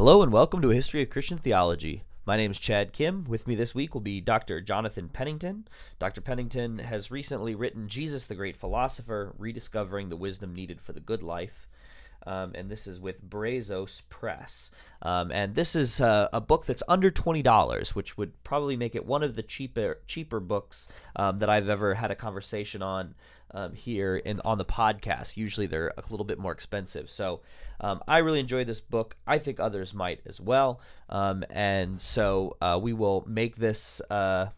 Hello and welcome to a History of Christian Theology. My name is Chad Kim. With me this week will be Dr. Jonathan Pennington. Dr. Pennington has recently written Jesus the Great Philosopher Rediscovering the Wisdom Needed for the Good Life. Um, and this is with Brazos Press. Um, and this is uh, a book that's under twenty dollars, which would probably make it one of the cheaper cheaper books um, that I've ever had a conversation on um, here in on the podcast. Usually they're a little bit more expensive. So um, I really enjoyed this book. I think others might as well. Um, and so uh, we will make this. Uh,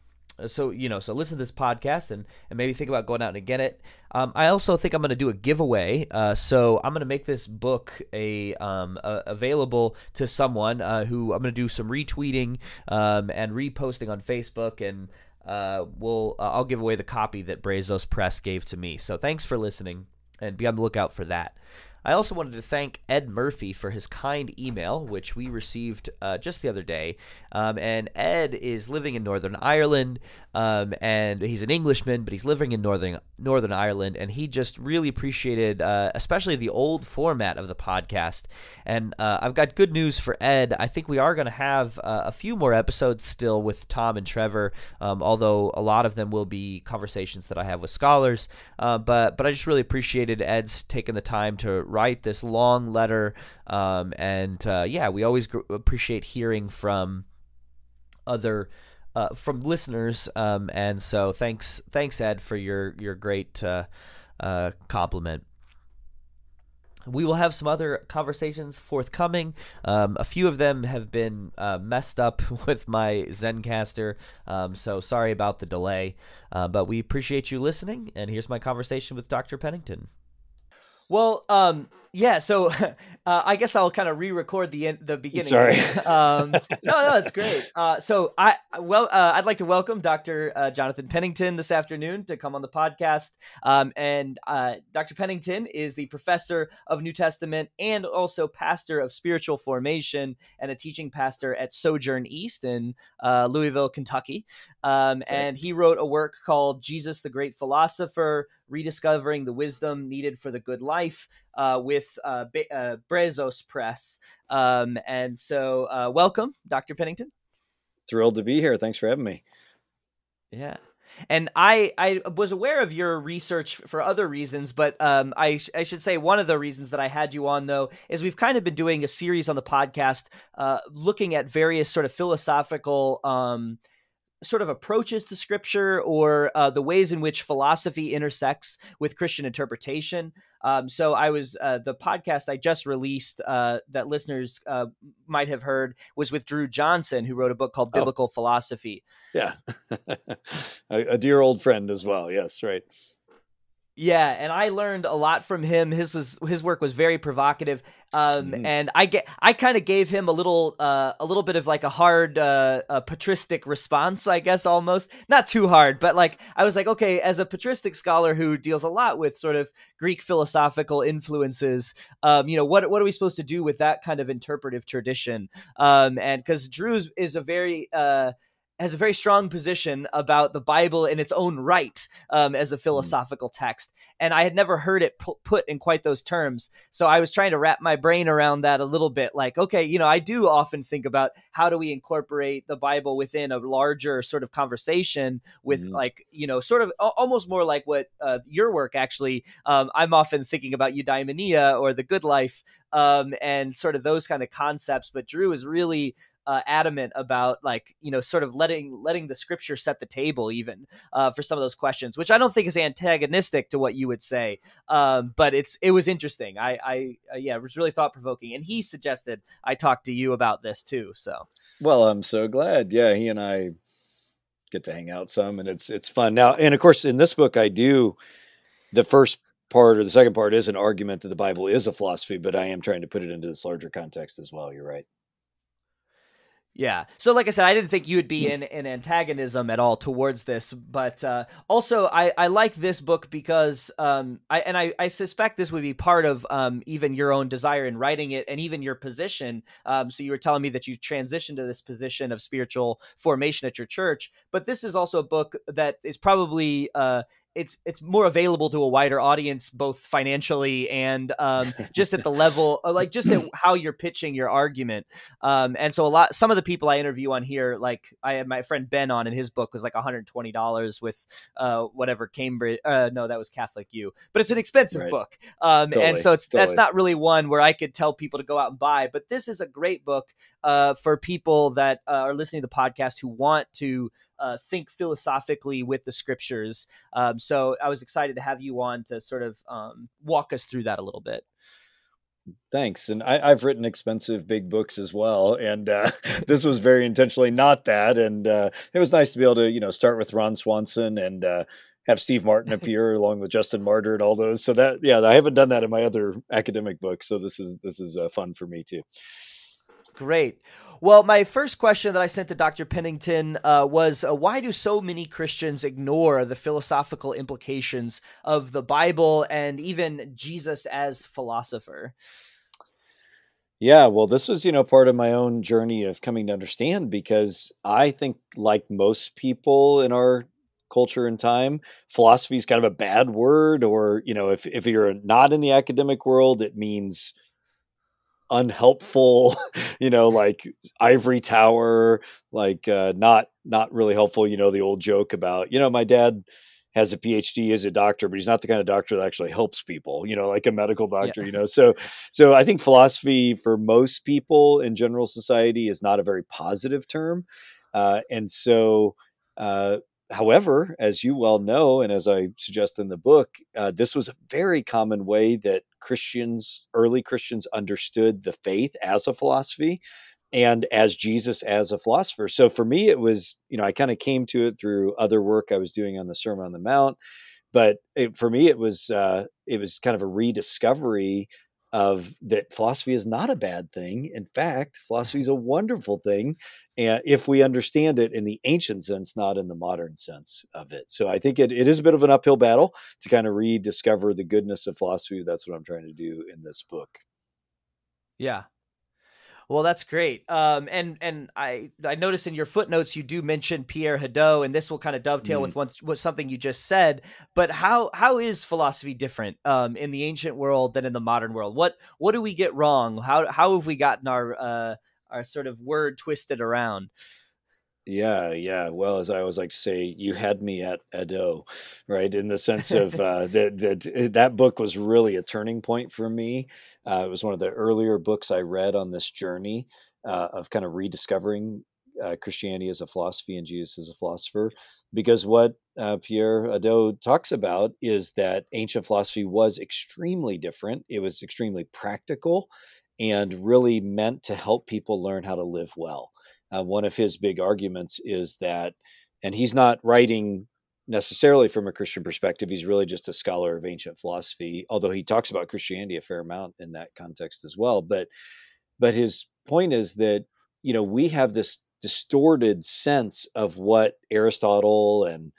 so you know so listen to this podcast and, and maybe think about going out and get it um, i also think i'm going to do a giveaway uh, so i'm going to make this book a, um, a available to someone uh, who i'm going to do some retweeting um, and reposting on facebook and uh, we'll uh, i'll give away the copy that brazos press gave to me so thanks for listening and be on the lookout for that I also wanted to thank Ed Murphy for his kind email, which we received uh, just the other day. Um, and Ed is living in Northern Ireland, um, and he's an Englishman, but he's living in Northern Northern Ireland, and he just really appreciated, uh, especially the old format of the podcast. And uh, I've got good news for Ed. I think we are going to have uh, a few more episodes still with Tom and Trevor, um, although a lot of them will be conversations that I have with scholars. Uh, but but I just really appreciated Ed's taking the time to write this long letter. Um, and uh, yeah, we always gr- appreciate hearing from other. Uh, from listeners, um, and so thanks, thanks Ed for your your great uh, uh, compliment. We will have some other conversations forthcoming. Um, a few of them have been uh, messed up with my Zencastr, um, so sorry about the delay. Uh, but we appreciate you listening, and here's my conversation with Dr. Pennington. Well, um, yeah. So uh, I guess I'll kind of re-record the in, the beginning. Sorry. um, no, no, that's great. Uh, so I well, uh, I'd like to welcome Dr. Uh, Jonathan Pennington this afternoon to come on the podcast. Um, and uh, Dr. Pennington is the professor of New Testament and also pastor of spiritual formation and a teaching pastor at Sojourn East in uh, Louisville, Kentucky. Um, and he wrote a work called Jesus the Great Philosopher rediscovering the wisdom needed for the good life uh, with uh, Be- uh, Brazos Press. Um, and so, uh, welcome, Dr. Pennington. Thrilled to be here. Thanks for having me. Yeah. And I, I was aware of your research for other reasons, but um, I, I should say one of the reasons that I had you on, though, is we've kind of been doing a series on the podcast uh, looking at various sort of philosophical um, sort of approaches to scripture or uh, the ways in which philosophy intersects with Christian interpretation. Um, so I was uh, the podcast I just released uh, that listeners uh, might have heard was with Dru Johnson, who wrote a book called oh. Biblical Philosophy. Yeah, a, a dear old friend as well. Yes, right. Yeah, and I learned a lot from him. His was his work was very provocative, um, mm-hmm. and I get I kind of gave him a little uh, a little bit of like a hard uh, a patristic response, I guess almost not too hard, but like I was like, okay, as a patristic scholar who deals a lot with sort of Greek philosophical influences, um, you know, what what are we supposed to do with that kind of interpretive tradition? Um, and because Dru is a very uh, has a very strong position about the Bible in its own right um, as a hmm. philosophical text. And I had never heard it pu- put in quite those terms. So I was trying to wrap my brain around that a little bit. Like, okay, you know, I do often think about how do we incorporate the Bible within a larger sort of conversation with, mm-hmm. like, you know, sort of almost more like what uh, your work actually. Um, I'm often thinking about eudaimonia or the good life um, and sort of those kind of concepts. But Dru is really uh, adamant about like you know sort of letting letting the scripture set the table even uh, for some of those questions, which I don't think is antagonistic to what you would say. Um, but it's it was interesting. I I uh, yeah, it was really thought provoking, and he suggested I talk to you about this too. So well, I'm so glad. Yeah, he and I get to hang out some, and it's it's fun now. And of course, in this book, I do the first part or the second part is an argument that the Bible is a philosophy, but I am trying to put it into this larger context as well. You're right. Yeah. So, like I said, I didn't think you would be in, in antagonism at all towards this, but uh, also I, I like this book because um, I and I, I suspect this would be part of um, even your own desire in writing it and even your position. Um, so you were telling me that you transitioned to this position of spiritual formation at your church, but this is also a book that is probably uh, it's it's more available to a wider audience, both financially and um, just at the level, uh, like just at how you're pitching your argument. Um, and so a lot, some of the people I interview on here, like I had my friend Ben on, and his book was like 120 dollars with uh, whatever Cambridge. Uh, no, that was Catholic U, but it's an expensive right. book. Um, totally, and so it's totally. that's not really one where I could tell people to go out and buy. But this is a great book uh, for people that uh, are listening to the podcast who want to uh, think philosophically with the scriptures. Um, so I was excited to have you on to sort of um, walk us through that a little bit. Thanks. And I, have written expensive big books as well. And uh, this was very intentionally not that. And uh, it was nice to be able to, you know, start with Ron Swanson and uh, have Steve Martin appear along with Justin Martyr and all those. So that, yeah, I haven't done that in my other academic books. So this is, this is uh, fun for me too. Great. Well, my first question that I sent to Dr. Pennington uh, was uh, why do so many Christians ignore the philosophical implications of the Bible and even Jesus as philosopher? Yeah, well, this is, you know, part of my own journey of coming to understand because I think, like most people in our culture and time, philosophy is kind of a bad word, or, you know, if, if you're not in the academic world, it means unhelpful you know like ivory tower like uh, not not really helpful you know the old joke about you know my dad has a phd as a doctor but he's not the kind of doctor that actually helps people you know like a medical doctor yeah. you know so so i think philosophy for most people in general society is not a very positive term uh, and so uh, however, as you well know, and as I suggest in the book, uh, this was a very common way that Christians, early Christians, understood the faith as a philosophy and as Jesus as a philosopher. So for me, it was, you know, I kind of came to it through other work I was doing on the Sermon on the Mount. But it, for me, it was uh, it was kind of a rediscovery of that philosophy is not a bad thing. In fact, philosophy is a wonderful thing, and if we understand it in the ancient sense, not in the modern sense of it. So I think it, it is a bit of an uphill battle to kind of rediscover the goodness of philosophy. That's what I'm trying to do in this book. Yeah, well, that's great. Um, and and I I noticed in your footnotes you do mention Pierre Hadot, and this will kind of dovetail mm. with what, what something you just said. But how how is philosophy different um, in the ancient world than in the modern world? What what do we get wrong? How how have we gotten our uh, our sort of word twisted around? Yeah, yeah. Well, as I always like to say, you had me at Hadot, right? In the sense of uh, that that that book was really a turning point for me. Uh, it was one of the earlier books I read on this journey uh, of kind of rediscovering uh, Christianity as a philosophy and Jesus as a philosopher. Because what uh, Pierre Hadot talks about is that ancient philosophy was extremely different. It was extremely practical and really meant to help people learn how to live well. Uh, one of his big arguments is that, and he's not writing necessarily from a Christian perspective. He's really just a scholar of ancient philosophy, although he talks about Christianity a fair amount in that context as well. But but his point is that you know we have this distorted sense of what Aristotle and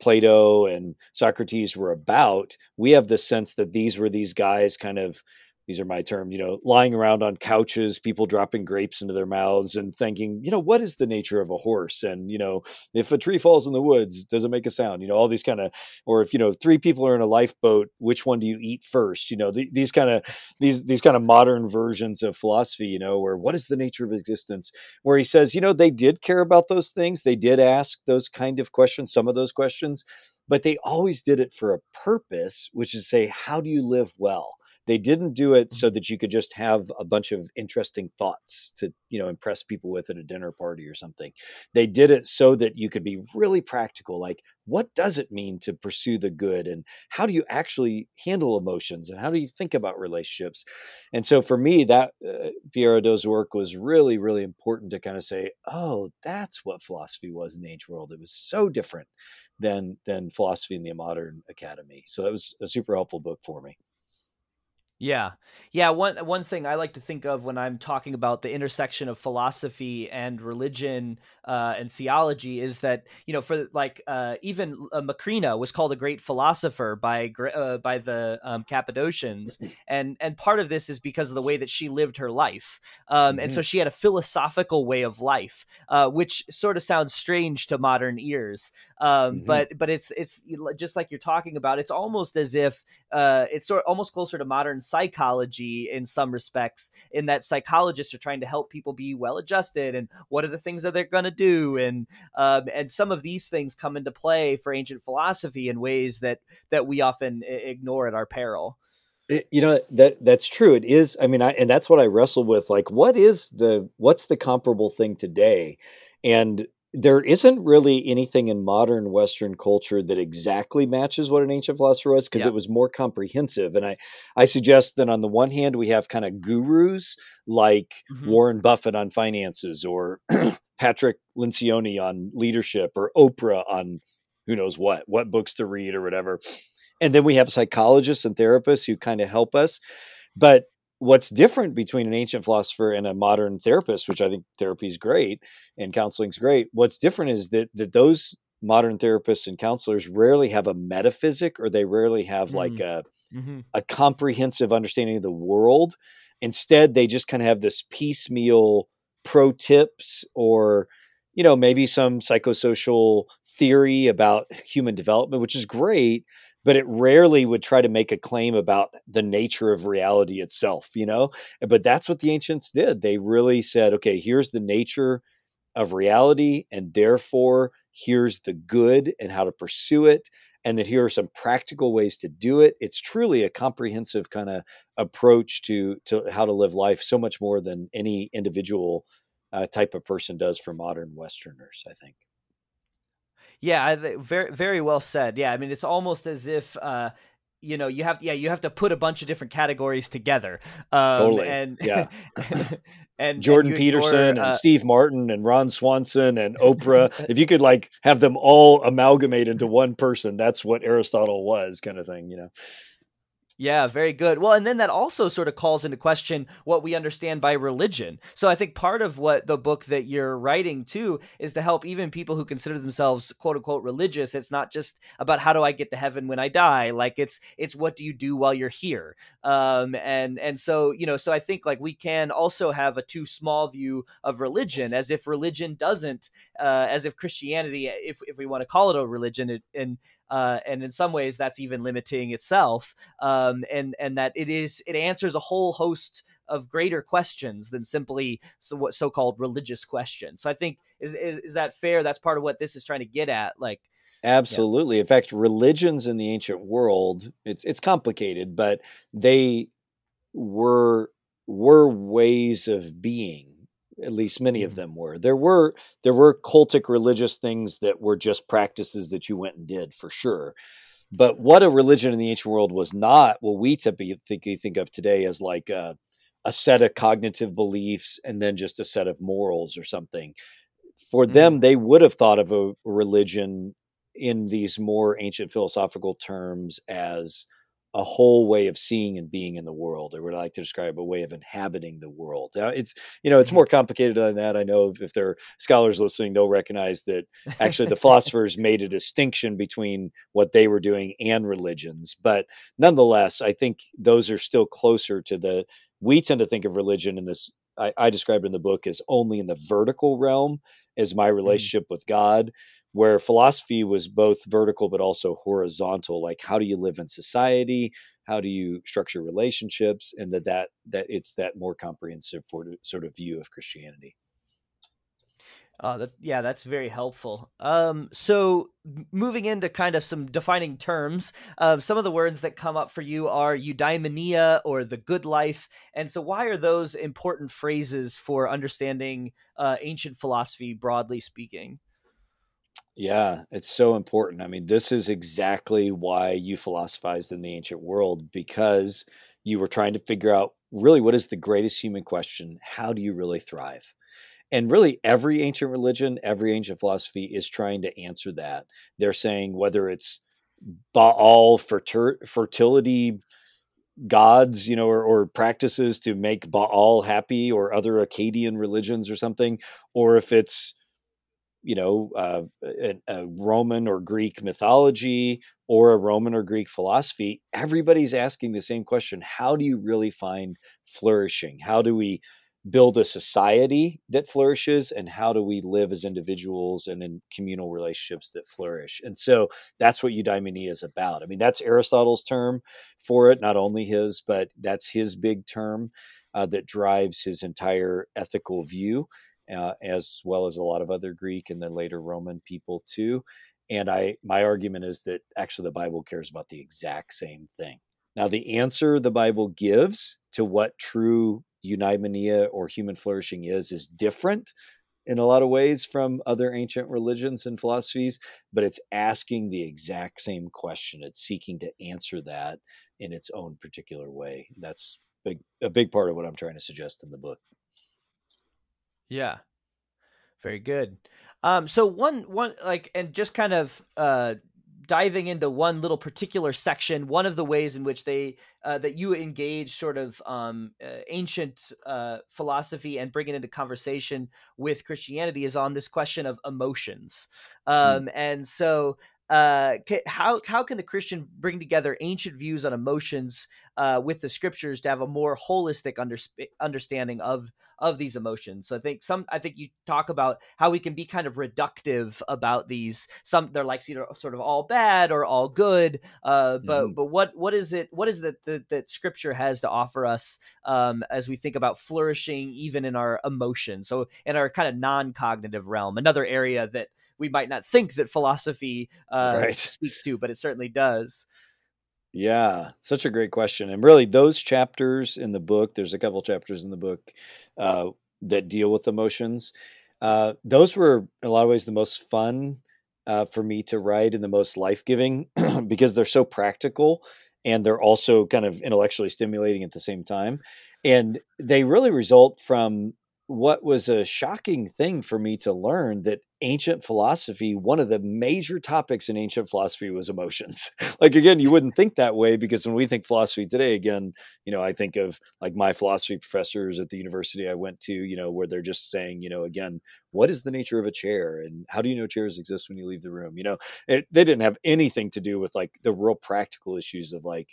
Plato and Socrates were about. We have the sense that these were these guys kind of these are my terms, you know, lying around on couches, people dropping grapes into their mouths and thinking, you know, what is the nature of a horse? And, you know, if a tree falls in the woods, does it make a sound? You know, all these kind of, or if, you know, three people are in a lifeboat, which one do you eat first? You know, the, these kind of, these, these kind of modern versions of philosophy, you know, where what is the nature of existence? Where he says, you know, they did care about those things. They did ask those kind of questions, some of those questions, but they always did it for a purpose, which is say, how do you live well? They didn't do it so mm-hmm. that you could just have a bunch of interesting thoughts to, you know, impress people with at a dinner party or something. They did it so that you could be really practical, like what does it mean to pursue the good and how do you actually handle emotions and how do you think about relationships? And so for me, that uh, Pierre Hadot's work was really, really important to kind of say, oh, that's what philosophy was in the ancient world. It was so different than than philosophy in the modern academy. So that was a super helpful book for me. Yeah. Yeah, one one thing I like to think of when I'm talking about the intersection of philosophy and religion uh, and theology is that you know for like uh, even uh, Macrina was called a great philosopher by uh, by the um, Cappadocians, and and part of this is because of the way that she lived her life, um, mm-hmm. and so mm-hmm. she had a philosophical way of life, uh, which sort of sounds strange to modern ears, um, mm-hmm. but but it's it's just like you're talking about. It's almost as if uh, it's sort of almost closer to modern psychology in some respects, in that psychologists are trying to help people be well adjusted and what are the things that they're going to do, and um, and some of these things come into play for ancient philosophy in ways that that we often ignore at our peril. You know that that's true. It is. I mean, I and that's what I wrestle with. Like, what is the what's the comparable thing today? And there isn't really anything in modern Western culture that exactly matches what an ancient philosopher was because yeah. it was more comprehensive. And I, I suggest that on the one hand, we have kind of gurus like mm-hmm. Warren Buffett on finances or Patrick Lencioni on leadership or Oprah on who knows what, what books to read or whatever. And then we have psychologists and therapists who kind of help us. But what's different between an ancient philosopher and a modern therapist, which I think therapy is great and counseling is great. What's different is that that those modern therapists and counselors rarely have a metaphysic or they rarely have mm. like a mm-hmm. a comprehensive understanding of the world. Instead, they just kind of have this piecemeal pro tips or you know maybe some psychosocial theory about human development, which is great but it rarely would try to make a claim about the nature of reality itself, you know? But that's what the ancients did. They really said, okay, here's the nature of reality, and therefore here's the good and how to pursue it. And that here are some practical ways to do it. It's truly a comprehensive kind of approach to to how to live life, so much more than any individual uh, type of person does for modern Westerners. I think. Yeah, very very well said. Yeah, I mean it's almost as if uh, you know you have yeah you have to put a bunch of different categories together. Um, totally. And yeah. and Jordan and Peterson uh, and Steve Martin and Ron Swanson and Oprah. if you could like have them all amalgamate into one person, that's what Aristotle was, kind of thing. You know. Yeah, very good. Well, and then that also sort of calls into question what we understand by religion. So I think part of what the book that you're writing too is to help even people who consider themselves quote unquote religious. It's not just about how do I get to heaven when I die. Like it's it's what do you do while you're here. Um, and and so you know, so I think like we can also have a too small view of religion, as if religion doesn't, uh, as if Christianity, if if we want to call it a religion, it, and uh, and in some ways that's even limiting itself um, and and that it is it answers a whole host of greater questions than simply so, what so-called religious questions. So i think is, is, is that fair? That's part of what this is trying to get at like absolutely. Yeah. in fact religions in the ancient world it's it's complicated but they were were ways of being at least many of mm. them were there were there were cultic religious things that were just practices that you went and did for sure but what a religion in the ancient world was not what we typically think, think of today as like a, a set of cognitive beliefs and then just a set of morals or something for mm-hmm. them they would have thought of a religion in these more ancient philosophical terms as a whole way of seeing and being in the world, or would I like to describe a way of inhabiting the world. Now, it's you know it's mm-hmm. more complicated than that. I know if there are scholars listening, they'll recognize that actually the philosophers made a distinction between what they were doing and religions, but nonetheless, I think those are still closer to the. We tend to think of religion in this. I, I described in the book as only in the vertical realm as my mm-hmm. relationship mm. with God, where philosophy was both vertical but also horizontal like how do you live in society how do you structure relationships and that that that it's that more comprehensive sort of view of christianity uh, that, yeah, that's very helpful. Um, so moving into kind of some defining terms, uh, some of the words that come up for you are eudaimonia or the good life. And so, why are those important phrases for understanding uh, ancient philosophy, broadly speaking? Yeah, it's so important. I mean, this is exactly why you philosophized in the ancient world because you were trying to figure out really what is the greatest human question? How do you really thrive? And really, every ancient religion, every ancient philosophy is trying to answer that. They're saying whether it's Baal fertility gods, you know, or, or, practices to make Baal happy or other Akkadian religions or something, or if it's, you know, uh, a, a, Roman or Greek mythology or a Roman or Greek philosophy, everybody's asking the same question How do you really find flourishing? How do we build a society that flourishes and how do we live as individuals and in communal relationships that flourish? And so that's what eudaimonia is about. I mean that's aristotle's term for it not only his but that's his big term uh, that drives his entire ethical view uh, as well as a lot of other greek and then later roman people too and i my argument is that actually the bible cares about the exact same thing now the answer the bible gives to what true eudaimonia or human flourishing is is different in a lot of ways from other ancient religions and philosophies, but it's asking the exact same question. It's seeking to answer that in its own particular way. That's big a big part of what I'm trying to suggest in the book. Yeah. Very good. Um so one one like and just kind of uh diving into one little particular section, one of the ways in which they uh, that you engage sort of um, uh, ancient uh, philosophy and bring it into conversation with Christianity is on this question of emotions. Hmm. Um, mm. And so uh, how how can the Christian bring together ancient views on emotions uh, with the scriptures to have a more holistic under, understanding of of these emotions? So I think some I think you talk about how we can be kind of reductive about these. Some they're like either sort of all bad or all good. Uh, but mm-hmm. but what what is it? What is it that, that Scripture has to offer us um, as we think about flourishing even in our emotions? So in our kind of non cognitive realm, another area that we might not think that philosophy uh, right. speaks to, but it certainly does. Yeah, such a great question. And really, those chapters in the book, there's a couple chapters in the book uh, that deal with emotions. Uh, those were, in a lot of ways, the most fun uh, for me to write and the most life giving because they're so practical and they're also kind of intellectually stimulating at the same time. And they really result from what was a shocking thing for me to learn that ancient philosophy, one of the major topics in ancient philosophy was emotions. like, again, you wouldn't think that way because when we think philosophy today, again, you know, I think of like my philosophy professors at the university I went to, you know, where they're just saying, you know, again, what is the nature of a chair and how do you know chairs exist when you leave the room? You know, it, they didn't have anything to do with like the real practical issues of like,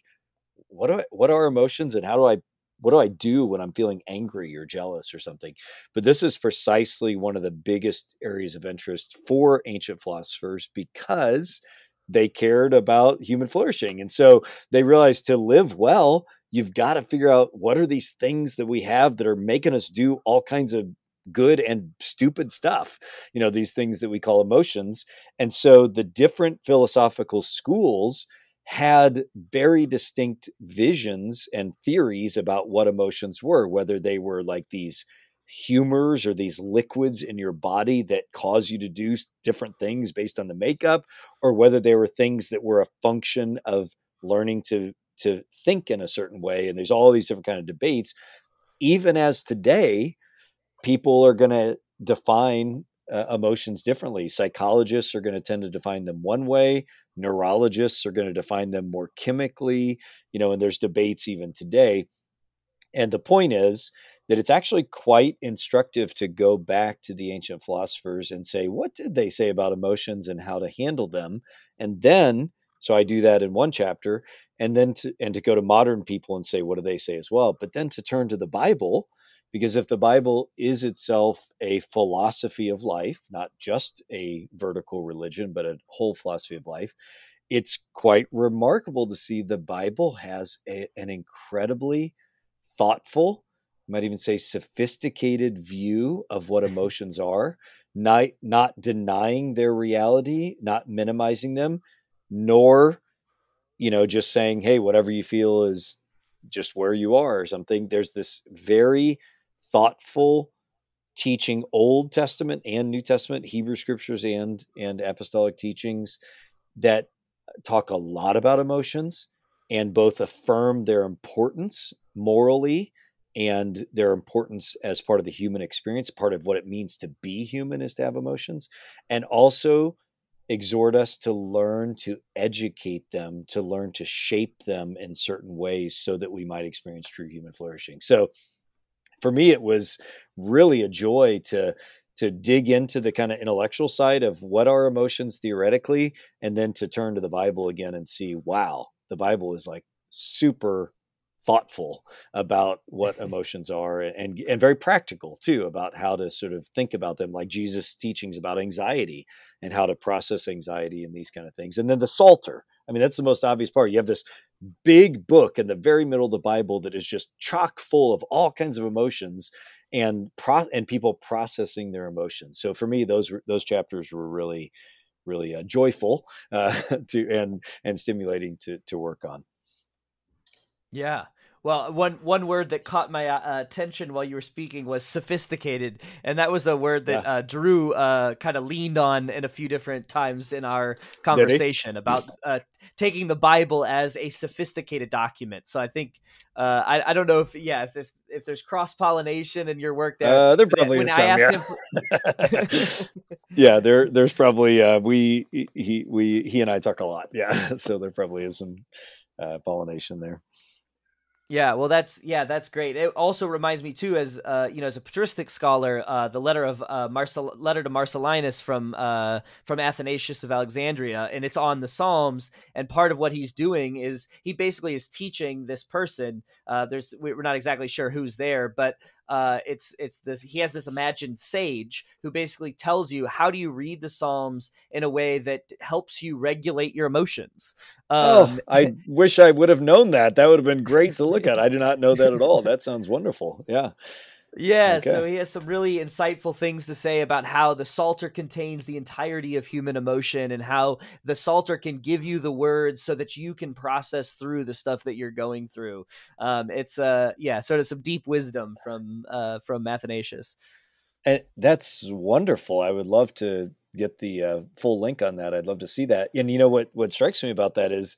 what do I, what are emotions and how do I what do I do when I'm feeling angry or jealous or something? But this is precisely one of the biggest areas of interest for ancient philosophers because they cared about human flourishing. And so they realized to live well, you've got to figure out what are these things that we have that are making us do all kinds of good and stupid stuff you know these things that we call emotions and so the different philosophical schools had very distinct visions and theories about what emotions were, whether they were like these humors or these liquids in your body that cause you to do different things based on the makeup, or whether they were things that were a function of learning to to think in a certain way. And there's all these different kind of debates. Even as today, people are going to define uh, emotions differently. Psychologists are going to tend to define them one way. Neurologists are going to define them more chemically, you know, and there's debates even today. And the point is that it's actually quite instructive to go back to the ancient philosophers and say, what did they say about emotions and how to handle them? And then, so I do that in one chapter, and then to, and to go to modern people and say, what do they say as well? But then to turn to the Bible because if the Bible is itself a philosophy of life, not just a vertical religion, but a whole philosophy of life, it's quite remarkable to see the Bible has a, an incredibly thoughtful, might even say sophisticated view of what emotions are, not, not denying their reality, not minimizing them, nor you know just saying hey whatever you feel is just where you are or something. There's this very thoughtful teaching Old Testament and New Testament, Hebrew scriptures and and apostolic teachings that talk a lot about emotions and both affirm their importance morally and their importance as part of the human experience, part of what it means to be human is to have emotions, and also exhort us to learn to educate them, to learn to shape them in certain ways so that we might experience true human flourishing. So for me, it was really a joy to to dig into the kind of intellectual side of what are emotions theoretically and then to turn to the bible again and see wow the bible is like super thoughtful about what emotions are and and very practical too about how to sort of think about them like Jesus teachings about anxiety and how to process anxiety and these kind of things and then the psalter. I mean that's the most obvious part. You have this big book in the very middle of the bible that is just chock full of all kinds of emotions and pro- and people processing their emotions so for me those those chapters were really really uh, joyful uh, to and and stimulating to to work on yeah. Well, one one word that caught my uh, attention while you were speaking was sophisticated, and that was a word that yeah. uh, Dru uh, kind of leaned on in a few different times in our conversation about uh, taking the Bible as a sophisticated document. So I think uh, I, I don't know if yeah if if, if there's cross pollination in your work there. Uh, there probably when is I some, yeah. Yeah, there there's probably we he we he and I talk a lot. Yeah, so there probably is some pollination there. Yeah, well, that's yeah, that's great. It also reminds me too, as uh, you know, as a patristic scholar, uh, the letter of uh, Marcel, letter to Marcellinus from uh, from Athanasius of Alexandria, and it's on the Psalms. And part of what he's doing is he basically is teaching this person. Uh, there's we're not exactly sure who's there, but uh, it's it's this he has this imagined sage who basically tells you how do you read the psalms in a way that helps you regulate your emotions? Oh, um, oh i wish i would have known that. That would have been great to look at. I do not know that at all. That sounds wonderful. Yeah yeah, okay. so he has some really insightful things to say about how the Psalter contains the entirety of human emotion and how the Psalter can give you the words so that you can process through the stuff that you're going through. Um, it's uh yeah, sort of some deep wisdom from uh from Athanasius. And that's wonderful. I would love to get the uh, full link on that. I'd love to see that. And you know what what strikes me about that is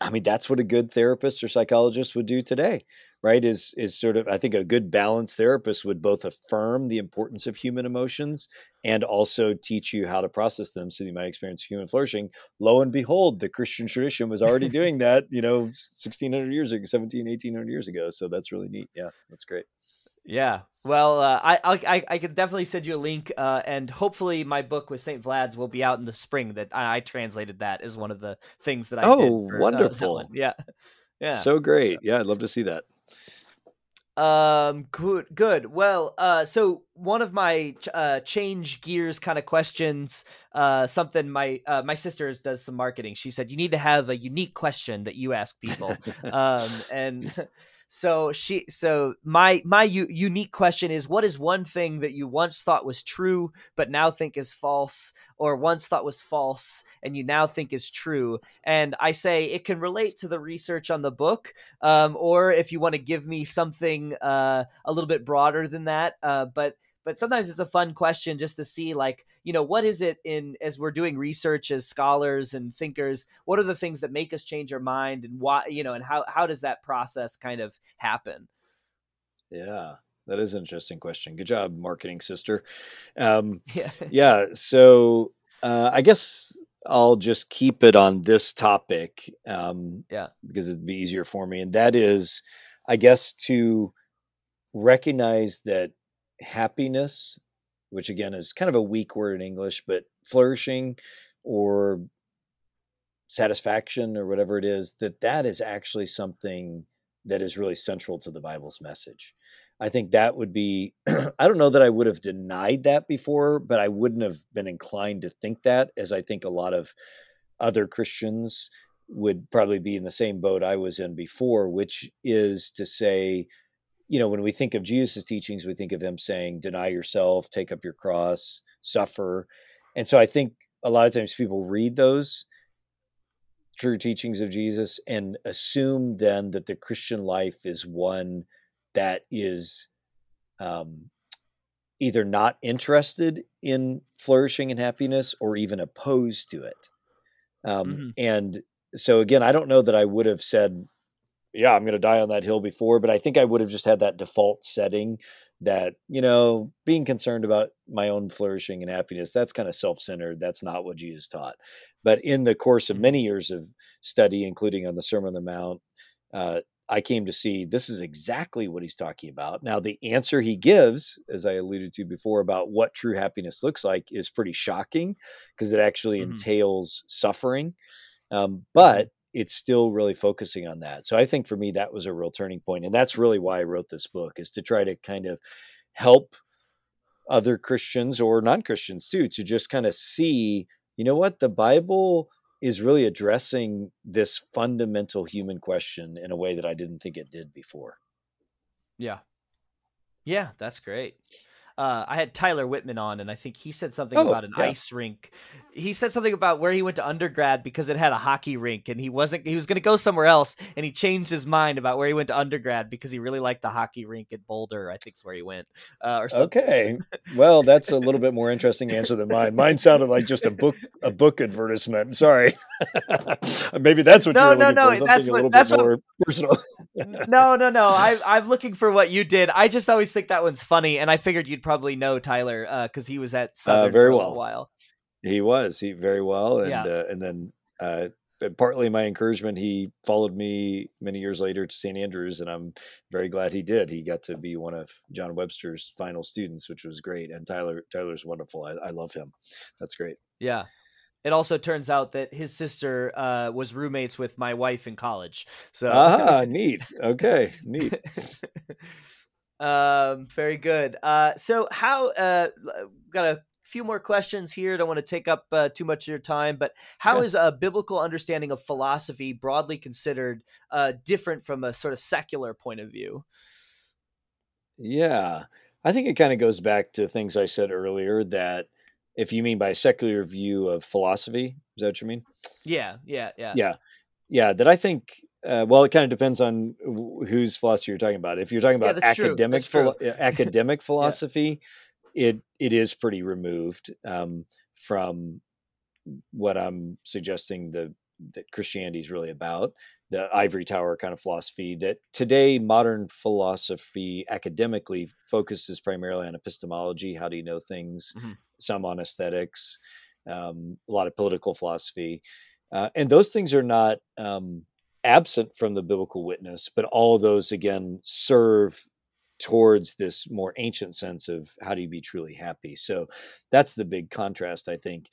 I mean that's what a good therapist or psychologist would do today right is is sort of i think a good balanced therapist would both affirm the importance of human emotions and also teach you how to process them so you might experience human flourishing lo and behold the christian tradition was already doing that you know 1600 years ago 17 1800 years ago so that's really neat yeah that's great yeah. Well, uh, I, I I could definitely send you a link, uh, and hopefully my book with Saint Vlad's will be out in the spring. That I, I translated that as one of the things that I oh, did. Oh, wonderful! Uh, yeah, yeah. So great. Yeah, I'd love to see that. Um, good, good. Well, uh, so one of my uh change gears kind of questions, uh, something my uh, my sister does some marketing. She said you need to have a unique question that you ask people, um, and so she, so my my u- unique question is: What is one thing that you once thought was true but now think is false, or once thought was false and you now think is true? And I say it can relate to the research on the book, um, or if you want to give me something uh, a little bit broader than that. Uh, but but sometimes it's a fun question just to see like you know what is it in as we're doing research as scholars and thinkers what are the things that make us change our mind and why you know and how how does that process kind of happen? Yeah that is an interesting question. Good job marketing sister. Um, yeah yeah so uh, i guess i'll just keep it on this topic um, yeah. because it'd be easier for me and that is i guess to recognize that happiness, which again is kind of a weak word in English, but flourishing or satisfaction or whatever it is, that that is actually something that is really central to the Bible's message. I think that would be, I don't know that I would have denied that before, but I wouldn't have been inclined to think that, as I think a lot of other Christians would probably be in the same boat I was in before, which is to say, you know, when we think of Jesus' teachings, we think of him saying, deny yourself, take up your cross, suffer. And so I think a lot of times people read those true teachings of Jesus and assume then that the Christian life is one that is um, either not interested in flourishing and happiness or even opposed to it. Um, mm-hmm. And so, again, I don't know that I would have said yeah, I'm going to die on that hill before, but I think I would have just had that default setting that, you know, being concerned about my own flourishing and happiness, that's kind of self centered. That's not what Jesus taught. But in the course of mm-hmm. many years of study, including on the Sermon on the Mount, uh, I came to see this is exactly what he's talking about. Now, the answer he gives, as I alluded to before, about what true happiness looks like is pretty shocking because it actually mm-hmm. entails suffering. Um, mm-hmm. but it's still really focusing on that. So I think for me, that was a real turning. And that's really why I wrote this book is to try to kind of help other Christians or non Christians too to just kind of see, you know what, the Bible is really addressing this fundamental human question in a way that I didn't think it did before. Yeah. Yeah, that's great uh, I had Tyler Wittman on, and I think he said something oh, about an yeah. ice rink. He said something about where he went to undergrad because it had a hockey rink, and he wasn't. He was going to go somewhere else, and he changed his mind about where he went to undergrad because he really liked the hockey rink at Boulder. I think is where he went. Uh, or something. Okay, well, that's a little bit more interesting answer than mine. Mine sounded like just a book, a book advertisement. Sorry, maybe that's what no, you're no, looking no. for. Something that's what, that's what, personal. no, no, no. I, I'm looking for what you did. I just always think that one's funny, and I figured you'd probably know Tyler because uh, he was at uh, Southern uh, very for well. a while. He was he very well, and yeah. uh, and then uh, partly my encouragement, he followed me many years later to St. Andrews, and I'm very glad he did. He got to be one of John Webster's final students, which was great. And Tyler Tyler's wonderful. I, I love him. That's great. Yeah. It also turns out that his sister uh, was roommates with my wife in college. So ah, neat. Okay, neat. Um, very good. Uh, so how uh, got a few more questions here. Don't want to take up uh, too much of your time, but how yeah. is a biblical understanding of philosophy broadly considered uh, different from a sort of secular point of view? Yeah, I think it kind of goes back to things I said earlier that if you mean by secular view of philosophy, is that what you mean? Yeah, yeah, yeah. Yeah. Yeah, that I think uh, well, it kind of depends on whose philosophy you're talking about. If you're talking about yeah, academic philo- academic philosophy, yeah. it it is pretty removed um, from what I'm suggesting the that Christianity is really about the ivory tower kind of philosophy that today modern philosophy academically focuses primarily on epistemology how do you know things mm-hmm. Some on aesthetics um, a lot of political philosophy uh, and those things are not um, absent from the biblical witness, but all those again serve towards this more ancient sense of how do you be truly happy. So that's the big contrast, I think.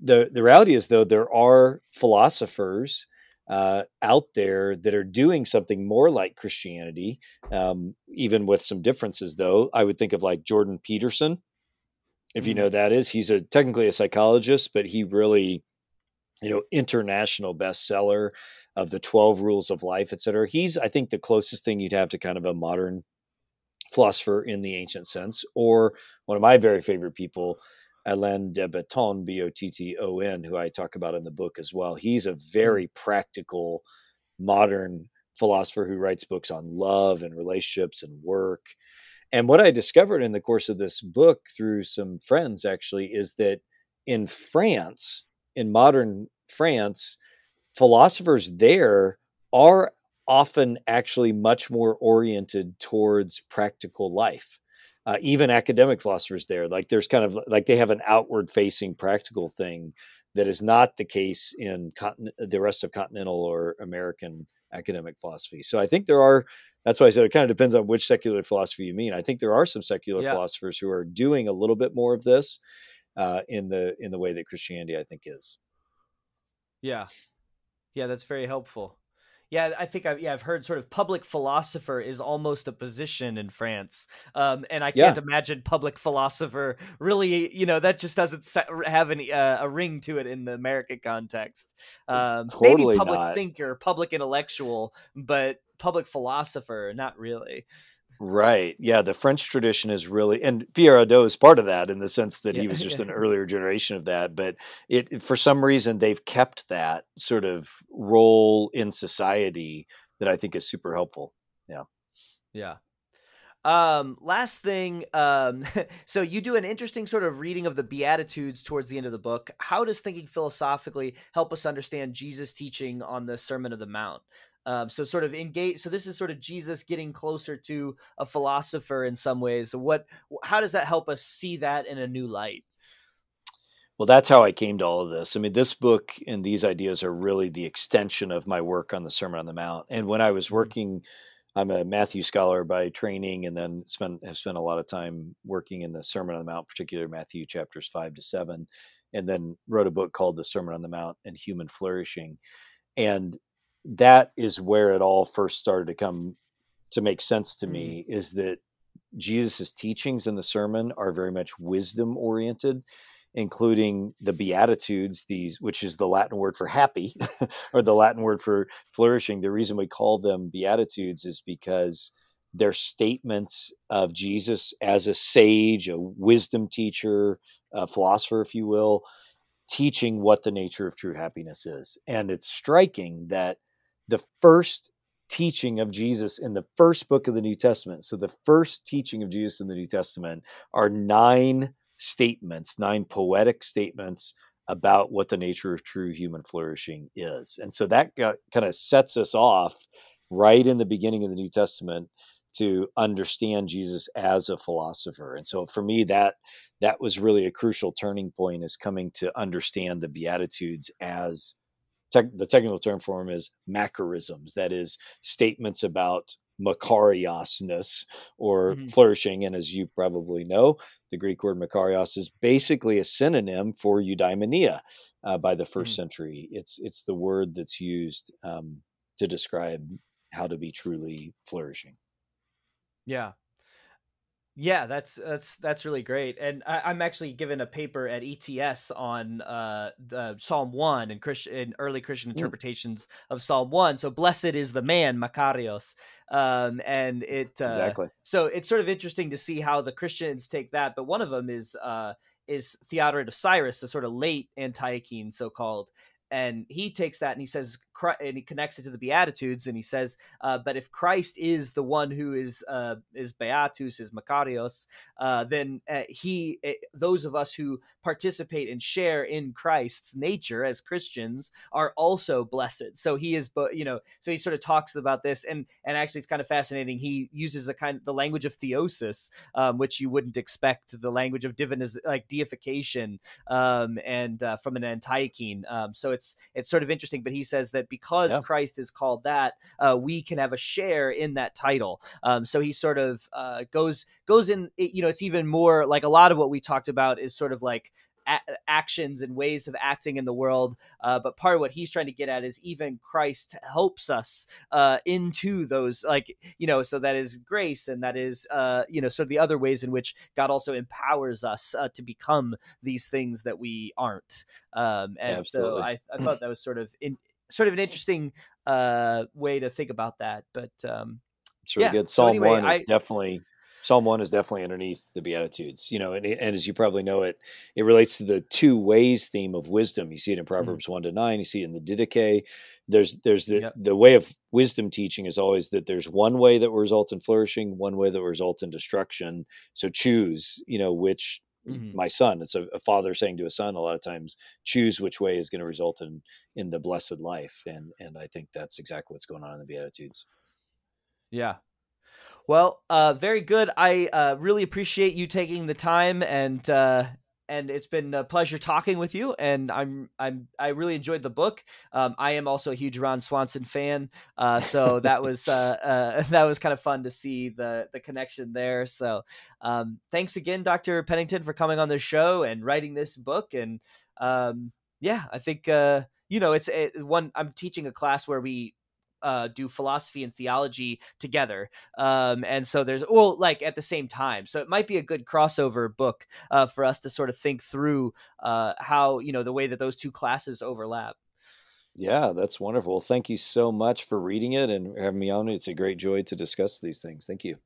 The the reality is though there are philosophers uh, out there that are doing something more like Christianity, um, even with some differences. Though I would think of like Jordan Peterson, if you mm-hmm. know that is, he's a technically a psychologist, but he really, you know, international bestseller of the 12 rules of life, et cetera. He's, I think, the closest thing you'd have to kind of a modern philosopher in the ancient sense, or one of my very favorite people, Alain de Botton, B O T T O N, who I talk about in the book as well. He's a hmm. very practical, modern philosopher who writes books on love and relationships and work. And what I discovered in the course of this book through some friends actually is that in France, in modern France, philosophers there are often actually much more oriented towards practical life. Uh, even academic philosophers there, like there's kind of like they have an outward facing practical thing that is not the case in continent, the rest of continental or American academic philosophy. So I think there are. That's why I said it kind of depends on which secular philosophy you mean. I think there are some secular yeah. philosophers who are doing a little bit more of this uh, in the in the way that Christianity I think is. Yeah, yeah, that's very helpful. Yeah, I think I've yeah I've heard sort of public philosopher is almost a position in France, um, and I can't yeah. imagine public philosopher really. You know that just doesn't have any uh, a ring to it in the American context. Um, totally maybe public not. thinker, public intellectual, but public philosopher, not really. Right. Yeah. The French tradition is really, and Pierre Hadot is part of that in the sense that yeah. he was just an earlier generation of that. But it, for some reason, they've kept that sort of role in society that I think is super helpful. Yeah. Yeah. Um, last thing, um, so you do an interesting sort of reading of the Beatitudes towards the end of the book. How does thinking philosophically help us understand Jesus' teaching on the Sermon of the Mount? Um, so sort of engage. So this is sort of Jesus getting closer to a philosopher in some ways. So what? How does that help us see that in a new light? Well, that's how I came to all of this. I mean, this book and these ideas are really the extension of my work on the Sermon on the Mount. And when I was mm-hmm. working I'm a Matthew scholar by training, and then spent have spent a lot of time working in the Sermon on the Mount, particular Matthew chapters five to seven, and then wrote a book called The Sermon on the Mount and Human Flourishing, and that is where it all first started to come to make sense to mm-hmm. me. Is that Jesus' teachings in the sermon are very much wisdom oriented, including the beatitudes these which is the latin word for happy or the latin word for flourishing the reason we call them beatitudes is because they're statements of jesus as a sage a wisdom teacher a philosopher if you will teaching what the nature of true happiness is and it's striking that the first teaching of Jesus in the first book of the New Testament. So the first teaching of Jesus in the New Testament are nine statements, nine poetic statements about what the nature of true human flourishing is. And so that kind of sets us off right in the beginning of the New Testament to understand Jesus as a philosopher. And so for me that that was really a crucial turning point is coming to understand the beatitudes as the technical term for them is macarisms that is statements about makariosness or mm-hmm. flourishing. And as you probably know, the Greek word makarios is basically a synonym for eudaimonia uh, by the 1st mm-hmm. century. It's it's the word that's used um, to describe how to be truly flourishing. Yeah, yeah, that's that's that's really great, and I, am actually given a paper at ETS on uh, the Psalm one and Christian early Christian interpretations of Psalm one. So, blessed is the man, Makarios, um, and it uh, exactly. So it's sort of interesting to see how the Christians take that, but one of them is uh, is Theodoret of Cyrus, the sort of late Antiochene, so called, and he takes that and he says and he connects it to the beatitudes and he says uh, but if christ is the one who is uh, is beatus is makarios uh, then uh, he eh, those of us who participate and share in christ's nature as christians are also blessed. So he is but you know so he sort of talks about this and and actually it's kind of fascinating. He uses a kind of the language of theosis um, which you wouldn't expect the language of diviniz like deification um, and uh, from an antiochene um, so it's it's sort of interesting but he says that because yeah. Christ is called that, uh, we can have a share in that title. Um, so he sort of uh, goes goes in. You know, it's even more like a lot of what we talked about is sort of like a- actions and ways of acting in the world. Uh, but part of what he's trying to get at is even Christ helps us uh, into those, like, you know, so that is grace and that is, uh, you know, sort of the other ways in which God also empowers us uh, to become these things that we aren't. Um, and Absolutely. so I, I thought that was sort of in, sort of an interesting uh, way to think about that. But um, it's really yeah. good. Psalm so anyway, one is I, definitely Psalm one is definitely underneath the Beatitudes. You know, and, and as you probably know, it it relates to the two ways theme of wisdom. You see it in mm-hmm. Proverbs mm-hmm. one to nine. You see it in the Didache. There's there's the yep. the way of wisdom teaching is always that there's one way that will result in flourishing, one way that will result in destruction. So choose, you know, which mm-hmm. my son. It's a, a, father saying to a son a lot of times, choose which way is going to result in in the blessed life. And and I think that's exactly what's going on in the Beatitudes. Yeah. Well, uh, very good. I uh, really appreciate you taking the time and uh, and it's been a pleasure talking with you. And I'm I'm I really enjoyed the book. Um, I am also a huge Ron Swanson fan, uh, so that was uh, uh, that was kind of fun to see the the connection there. So um, thanks again, Dr. Pennington, for coming on the show and writing this book. And um, yeah, I think you know it's it, one. I'm teaching a class where we uh, do philosophy and theology together. Um, and so there's, well, like at the same time. So it might be a good crossover book uh, for us to sort of think through uh, how, you know, the way that those two classes overlap. Yeah, that's wonderful. Thank you so much for reading it and having me on. It's a great joy to discuss these things. Thank you.